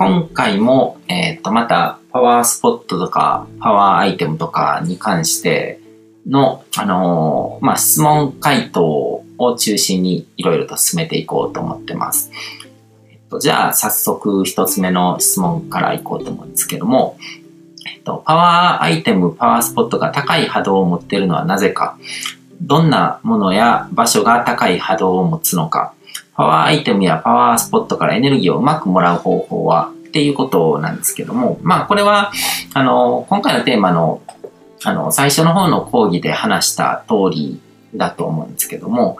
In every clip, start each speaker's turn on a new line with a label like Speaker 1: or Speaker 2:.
Speaker 1: 今回も、えっ、と、また、パワースポットとか、パワーアイテムとかに関しての、あのーまあ、質問回答を中心にいろいろと進めていこうと思ってます。えっと、じゃあ、早速一つ目の質問からいこうと思うんですけども、えっと、パワーアイテム、パワースポットが高い波動を持っているのはなぜか、どんなものや場所が高い波動を持つのか、パワーアイテムやパワースポットからエネルギーをうまくもらう方法はっていうことなんですけども、まあこれは、あの、今回のテーマの、あの、最初の方の講義で話した通りだと思うんですけども、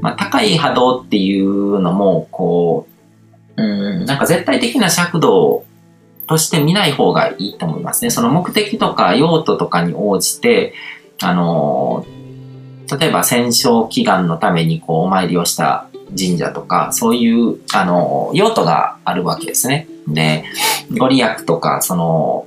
Speaker 1: まあ高い波動っていうのも、こう、うん、なんか絶対的な尺度として見ない方がいいと思いますね。その目的とか用途とかに応じて、あの、例えば戦勝祈願のためにこうお参りをした神社とか、そういう、あの、用途があるわけですね。で、ご利益とか、その、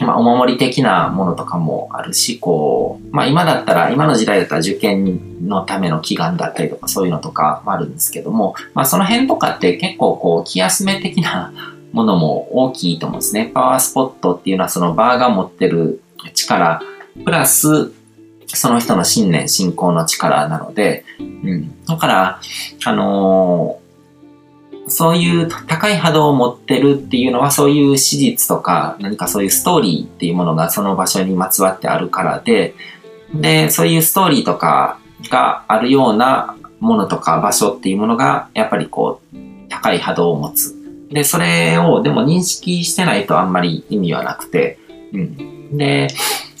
Speaker 1: まあ、お守り的なものとかもあるし、こう、まあ、今だったら、今の時代だったら受験のための祈願だったりとか、そういうのとかもあるんですけども、まあ、その辺とかって結構こう、気休め的なものも大きいと思うんですね。パワースポットっていうのはそのバーが持ってる力、プラス、その人の信念、信仰の力なので、うん。だから、あのーそういう高い波動を持ってるっていうのは、そういう史実とか、何かそういうストーリーっていうものがその場所にまつわってあるからで、で、そういうストーリーとかがあるようなものとか場所っていうものが、やっぱりこう、高い波動を持つ。で、それをでも認識してないとあんまり意味はなくて、うん。で、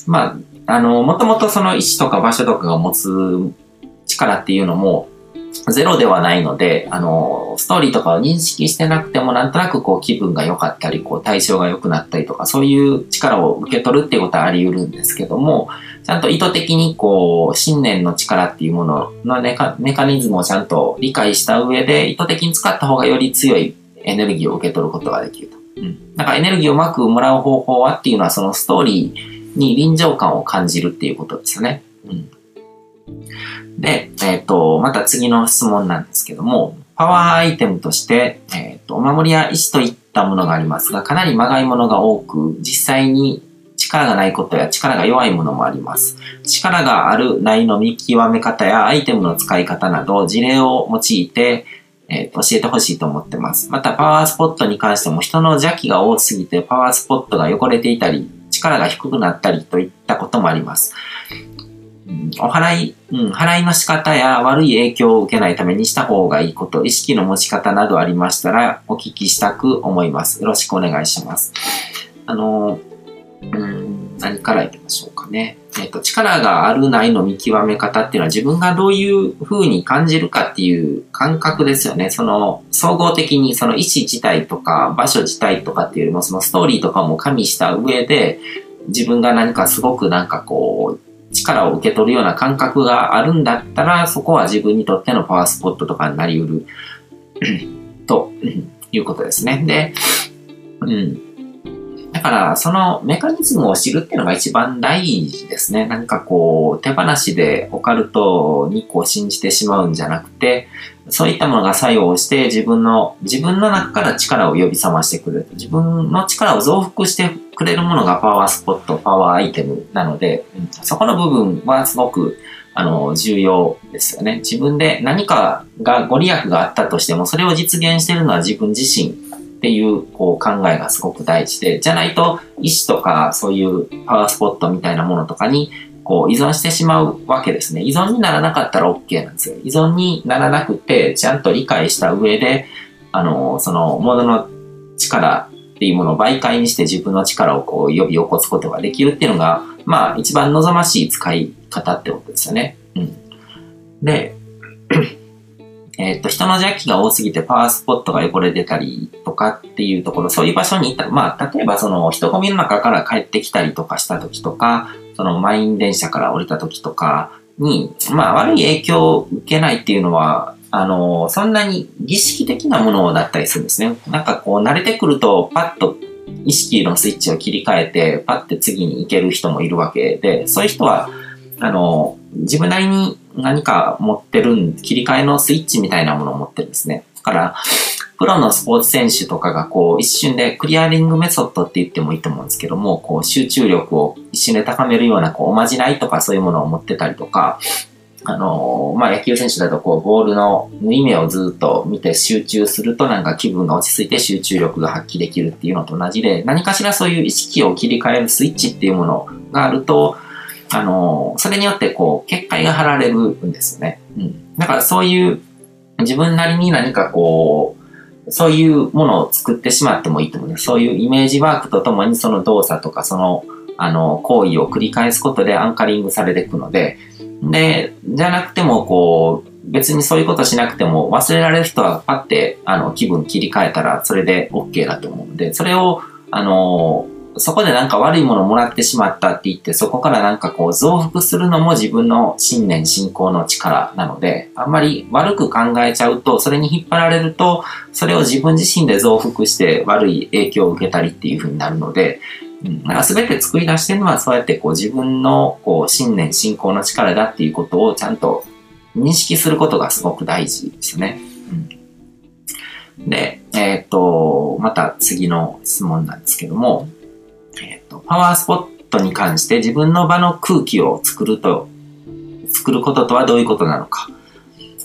Speaker 1: まあ、あの、もともとその意志とか場所とかが持つ力っていうのも、ゼロではないので、あの、ストーリーとかを認識してなくても、なんとなくこう気分が良かったり、こう対象が良くなったりとか、そういう力を受け取るっていうことはあり得るんですけども、ちゃんと意図的にこう、信念の力っていうもののメカメカニズムをちゃんと理解した上で、意図的に使った方がより強いエネルギーを受け取ることができると。うん。だからエネルギーをうまくもらう方法はっていうのは、そのストーリーに臨場感を感じるっていうことですよね。うん。で、えっ、と、また次の質問なんですけども、パワーアイテムとして、えっ、と、お守りや石といったものがありますが、かなりまがいものが多く、実際に力がないことや力が弱いものもあります。力がある、ないの見極め方やアイテムの使い方など、事例を用いて、えー教えてほしいと思ってます。また、パワースポットに関しても人の邪気が多すぎて、パワースポットが汚れていたり、力が低くなったりといったこともあります。お払い、うん、払いの仕方や悪い影響を受けないためにした方がいいこと、意識の持ち方などありましたらお聞きしたく思います。よろしくお願いします。あの、うん、何からいきましょうかね。えっ、と、力があるないの見極め方っていうのは自分がどういう風に感じるかっていう感覚ですよね。その、総合的にその意思自体とか場所自体とかっていうよりもそのストーリーとかも加味した上で自分が何かすごくなんかこう、力を受け取るような感覚があるんだったら、そこは自分にとってのパワースポットとかになりうる ということですね。で、うん。だから、そのメカニズムを知るっていうのが一番大事ですね。何かこう、手放しでオカルトにこう信じてしまうんじゃなくて、そういったものが作用して自分の、自分の中から力を呼び覚ましてくれる。自分の力を増幅してくれるものがパワースポット、パワーアイテムなので、そこの部分はすごく、あの、重要ですよね。自分で何かがご利益があったとしても、それを実現しているのは自分自身っていうこう考えがすごく大事で、じゃないと意志とかそういうパワースポットみたいなものとかにこう依存してしまうわけですね。依存にならなかったら OK なんですよ。依存にならなくて、ちゃんと理解した上で、あの、そのものの力っていうものを媒介にして自分の力をこう呼び起こすことができるっていうのが、まあ一番望ましい使い方ってことですよね。うん。で、えっと、人の邪気が多すぎてパワースポットが汚れてたりとかっていうところ、そういう場所に行った、まあ、例えばその人混みの中から帰ってきたりとかした時とか、その満員電車から降りた時とかに、まあ、悪い影響を受けないっていうのは、あの、そんなに儀式的なものだったりするんですね。なんかこう、慣れてくると、パッと意識のスイッチを切り替えて、パッて次に行ける人もいるわけで、そういう人は、あの、自分なりに何か持ってるん、切り替えのスイッチみたいなものを持ってるんですね。だから、プロのスポーツ選手とかがこう一瞬でクリアリングメソッドって言ってもいいと思うんですけども、こう集中力を一瞬で高めるようなこうおまじないとかそういうものを持ってたりとか、あのー、まあ、野球選手だとこう、ボールの縫い目をずっと見て集中するとなんか気分が落ち着いて集中力が発揮できるっていうのと同じで、何かしらそういう意識を切り替えるスイッチっていうものがあると、あのー、それによってこう、結界が張られるんですよね。うん。だからそういう自分なりに何かこう、そういうものを作ってしまってもいいと思うんです。そういうイメージワークとともにその動作とかその、あの、行為を繰り返すことでアンカリングされていくので、で、じゃなくても、こう、別にそういうことしなくても忘れられる人はパッて、あの、気分切り替えたらそれで OK だと思うので、それを、あの、そこでなんか悪いものをもらってしまったって言って、そこからなんかこう増幅するのも自分の信念信仰の力なので、あんまり悪く考えちゃうと、それに引っ張られると、それを自分自身で増幅して悪い影響を受けたりっていう風になるので、うん、なんか全て作り出してるのはそうやってこう自分のこう信念、信仰の力だっていうことをちゃんと認識することがすごく大事ですね。で、えっ、ー、と、また次の質問なんですけども、パワースポットに関して自分の場の空気を作ると、作ることとはどういうことなのか。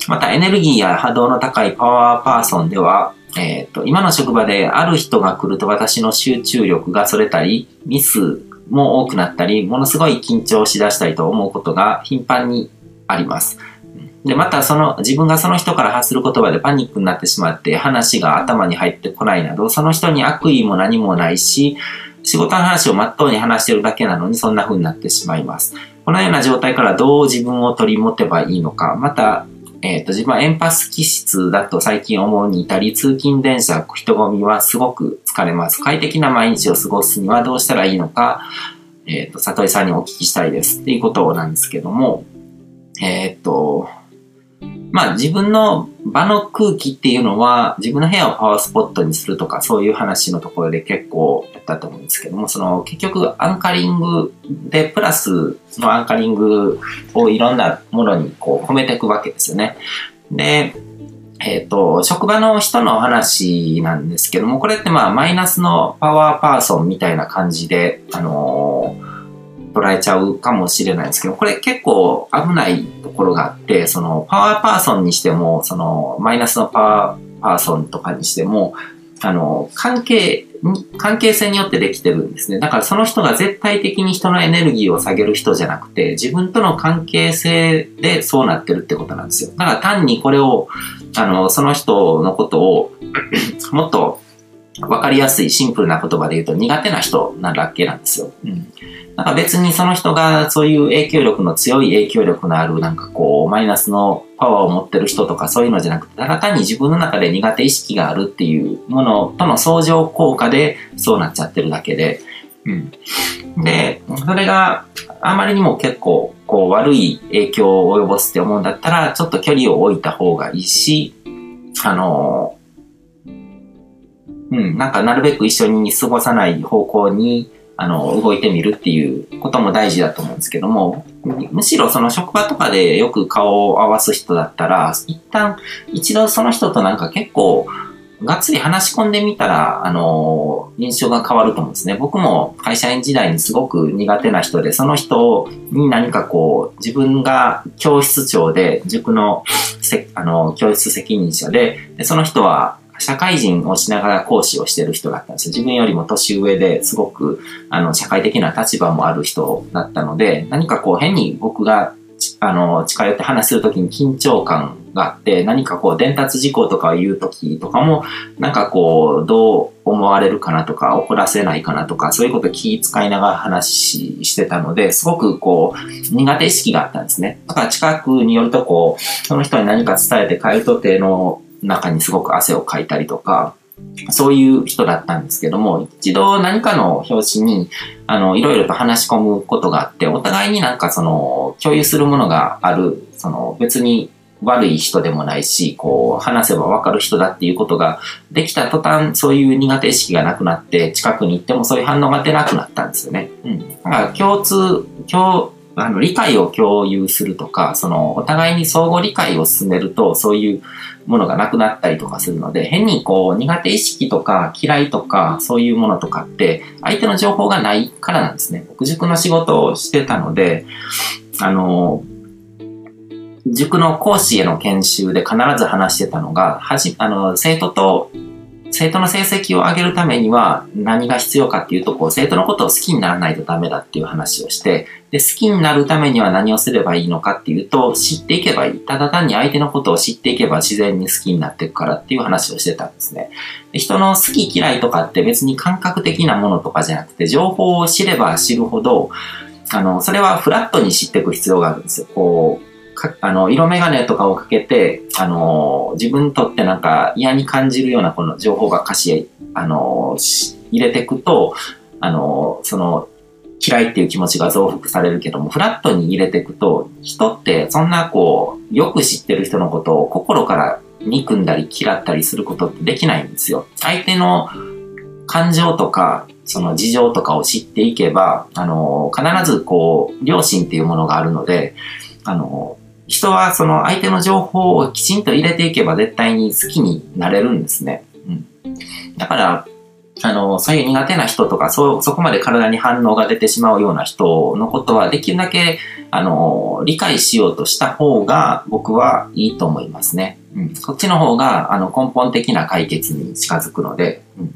Speaker 1: またエネルギーや波動の高いパワーパーソンでは、えっ、ー、と、今の職場である人が来ると私の集中力がそれたり、ミスも多くなったり、ものすごい緊張しだしたりと思うことが頻繁にあります。で、またその、自分がその人から発する言葉でパニックになってしまって話が頭に入ってこないなど、その人に悪意も何もないし、仕事の話をまっとうに話してるだけなのにそんな風になってしまいます。このような状態からどう自分を取り持てばいいのか、またえっ、ー、と、自分はエンパス気質だと最近思うに至り、通勤電車、人混みはすごく疲れます。快適な毎日を過ごすにはどうしたらいいのか、えっ、ー、と、里井さんにお聞きしたいですっていうことなんですけども、えっ、ー、と、まあ自分の場の空気っていうのは自分の部屋をパワースポットにするとかそういう話のところで結構やったと思うんですけども、その結局アンカリングでプラスのアンカリングをいろんなものにこう込めていくわけですよね。で、えっ、ー、と、職場の人の話なんですけども、これってまあマイナスのパワーパーソンみたいな感じで、あのー捉えちゃうかもしれないですけど、これ結構危ないところがあって、そのパワーパーソンにしても、そのマイナスのパワーパーソンとかにしても、あの、関係、関係性によってできてるんですね。だからその人が絶対的に人のエネルギーを下げる人じゃなくて、自分との関係性でそうなってるってことなんですよ。だから単にこれを、あの、その人のことを もっとわかりやすいシンプルな言葉で言うと苦手な人なだけなんですよ。うん。なんか別にその人がそういう影響力の強い影響力のあるなんかこうマイナスのパワーを持ってる人とかそういうのじゃなくて、ただ単に自分の中で苦手意識があるっていうものとの相乗効果でそうなっちゃってるだけで、うん。で、それがあまりにも結構こう悪い影響を及ぼすって思うんだったら、ちょっと距離を置いた方がいいし、あの、うん、なんかなるべく一緒に過ごさない方向に、あの、動いてみるっていうことも大事だと思うんですけども、むしろその職場とかでよく顔を合わす人だったら、一旦、一度その人となんか結構、がっつり話し込んでみたら、あの、印象が変わると思うんですね。僕も会社員時代にすごく苦手な人で、その人に何かこう、自分が教室長で、塾の、あの、教室責任者で、でその人は社会人をしながら講師をしてる人だったんですよ。自分よりも年上ですごく、あの、社会的な立場もある人だったので、何かこう変に僕が、あの、近寄って話するときに緊張感があって、何かこう伝達事項とかを言うときとかも、なんかこう、どう思われるかなとか、怒らせないかなとか、そういうこと気遣いながら話してたので、すごくこう、苦手意識があったんですね。だから近くによるとこう、その人に何か伝えて帰るとての中にすごく汗をかいたりとか、そういう人だったんですけども、一度何かの表紙に、あの、いろいろと話し込むことがあって、お互いになんかその、共有するものがある、その、別に悪い人でもないし、こう、話せばわかる人だっていうことができた途端、そういう苦手意識がなくなって、近くに行ってもそういう反応が出なくなったんですよね。うん。だから共通、共、あの、理解を共有するとか、その、お互いに相互理解を進めると、そういうものがなくなったりとかするので、変にこう、苦手意識とか嫌いとか、そういうものとかって、相手の情報がないからなんですね。僕、塾の仕事をしてたので、あの、塾の講師への研修で必ず話してたのが、はじ、あの、生徒と生徒の成績を上げるためには何が必要かっていうと、こう、生徒のことを好きにならないとダメだっていう話をして、で、好きになるためには何をすればいいのかっていうと、知っていけばいい。ただ単に相手のことを知っていけば自然に好きになっていくからっていう話をしてたんですね。で人の好き嫌いとかって別に感覚的なものとかじゃなくて、情報を知れば知るほど、あの、それはフラットに知っていく必要があるんですよ。こう、あの、色眼鏡とかをかけて、あの、自分にとってなんか嫌に感じるようなこの情報が歌詞へ、あの、入れていくと、あの、その、嫌いっていう気持ちが増幅されるけども、フラットに入れていくと、人ってそんなこう、よく知ってる人のことを心から憎んだり嫌ったりすることってできないんですよ。相手の感情とか、その事情とかを知っていけば、あの、必ずこう、良心っていうものがあるので、あの、人はその相手の情報をきちんと入れていけば絶対に好きになれるんですね。うん。だから、あの、そういう苦手な人とか、そ、そこまで体に反応が出てしまうような人のことは、できるだけ、あの、理解しようとした方が、僕はいいと思いますね。うん。そっちの方が、あの、根本的な解決に近づくので、うん。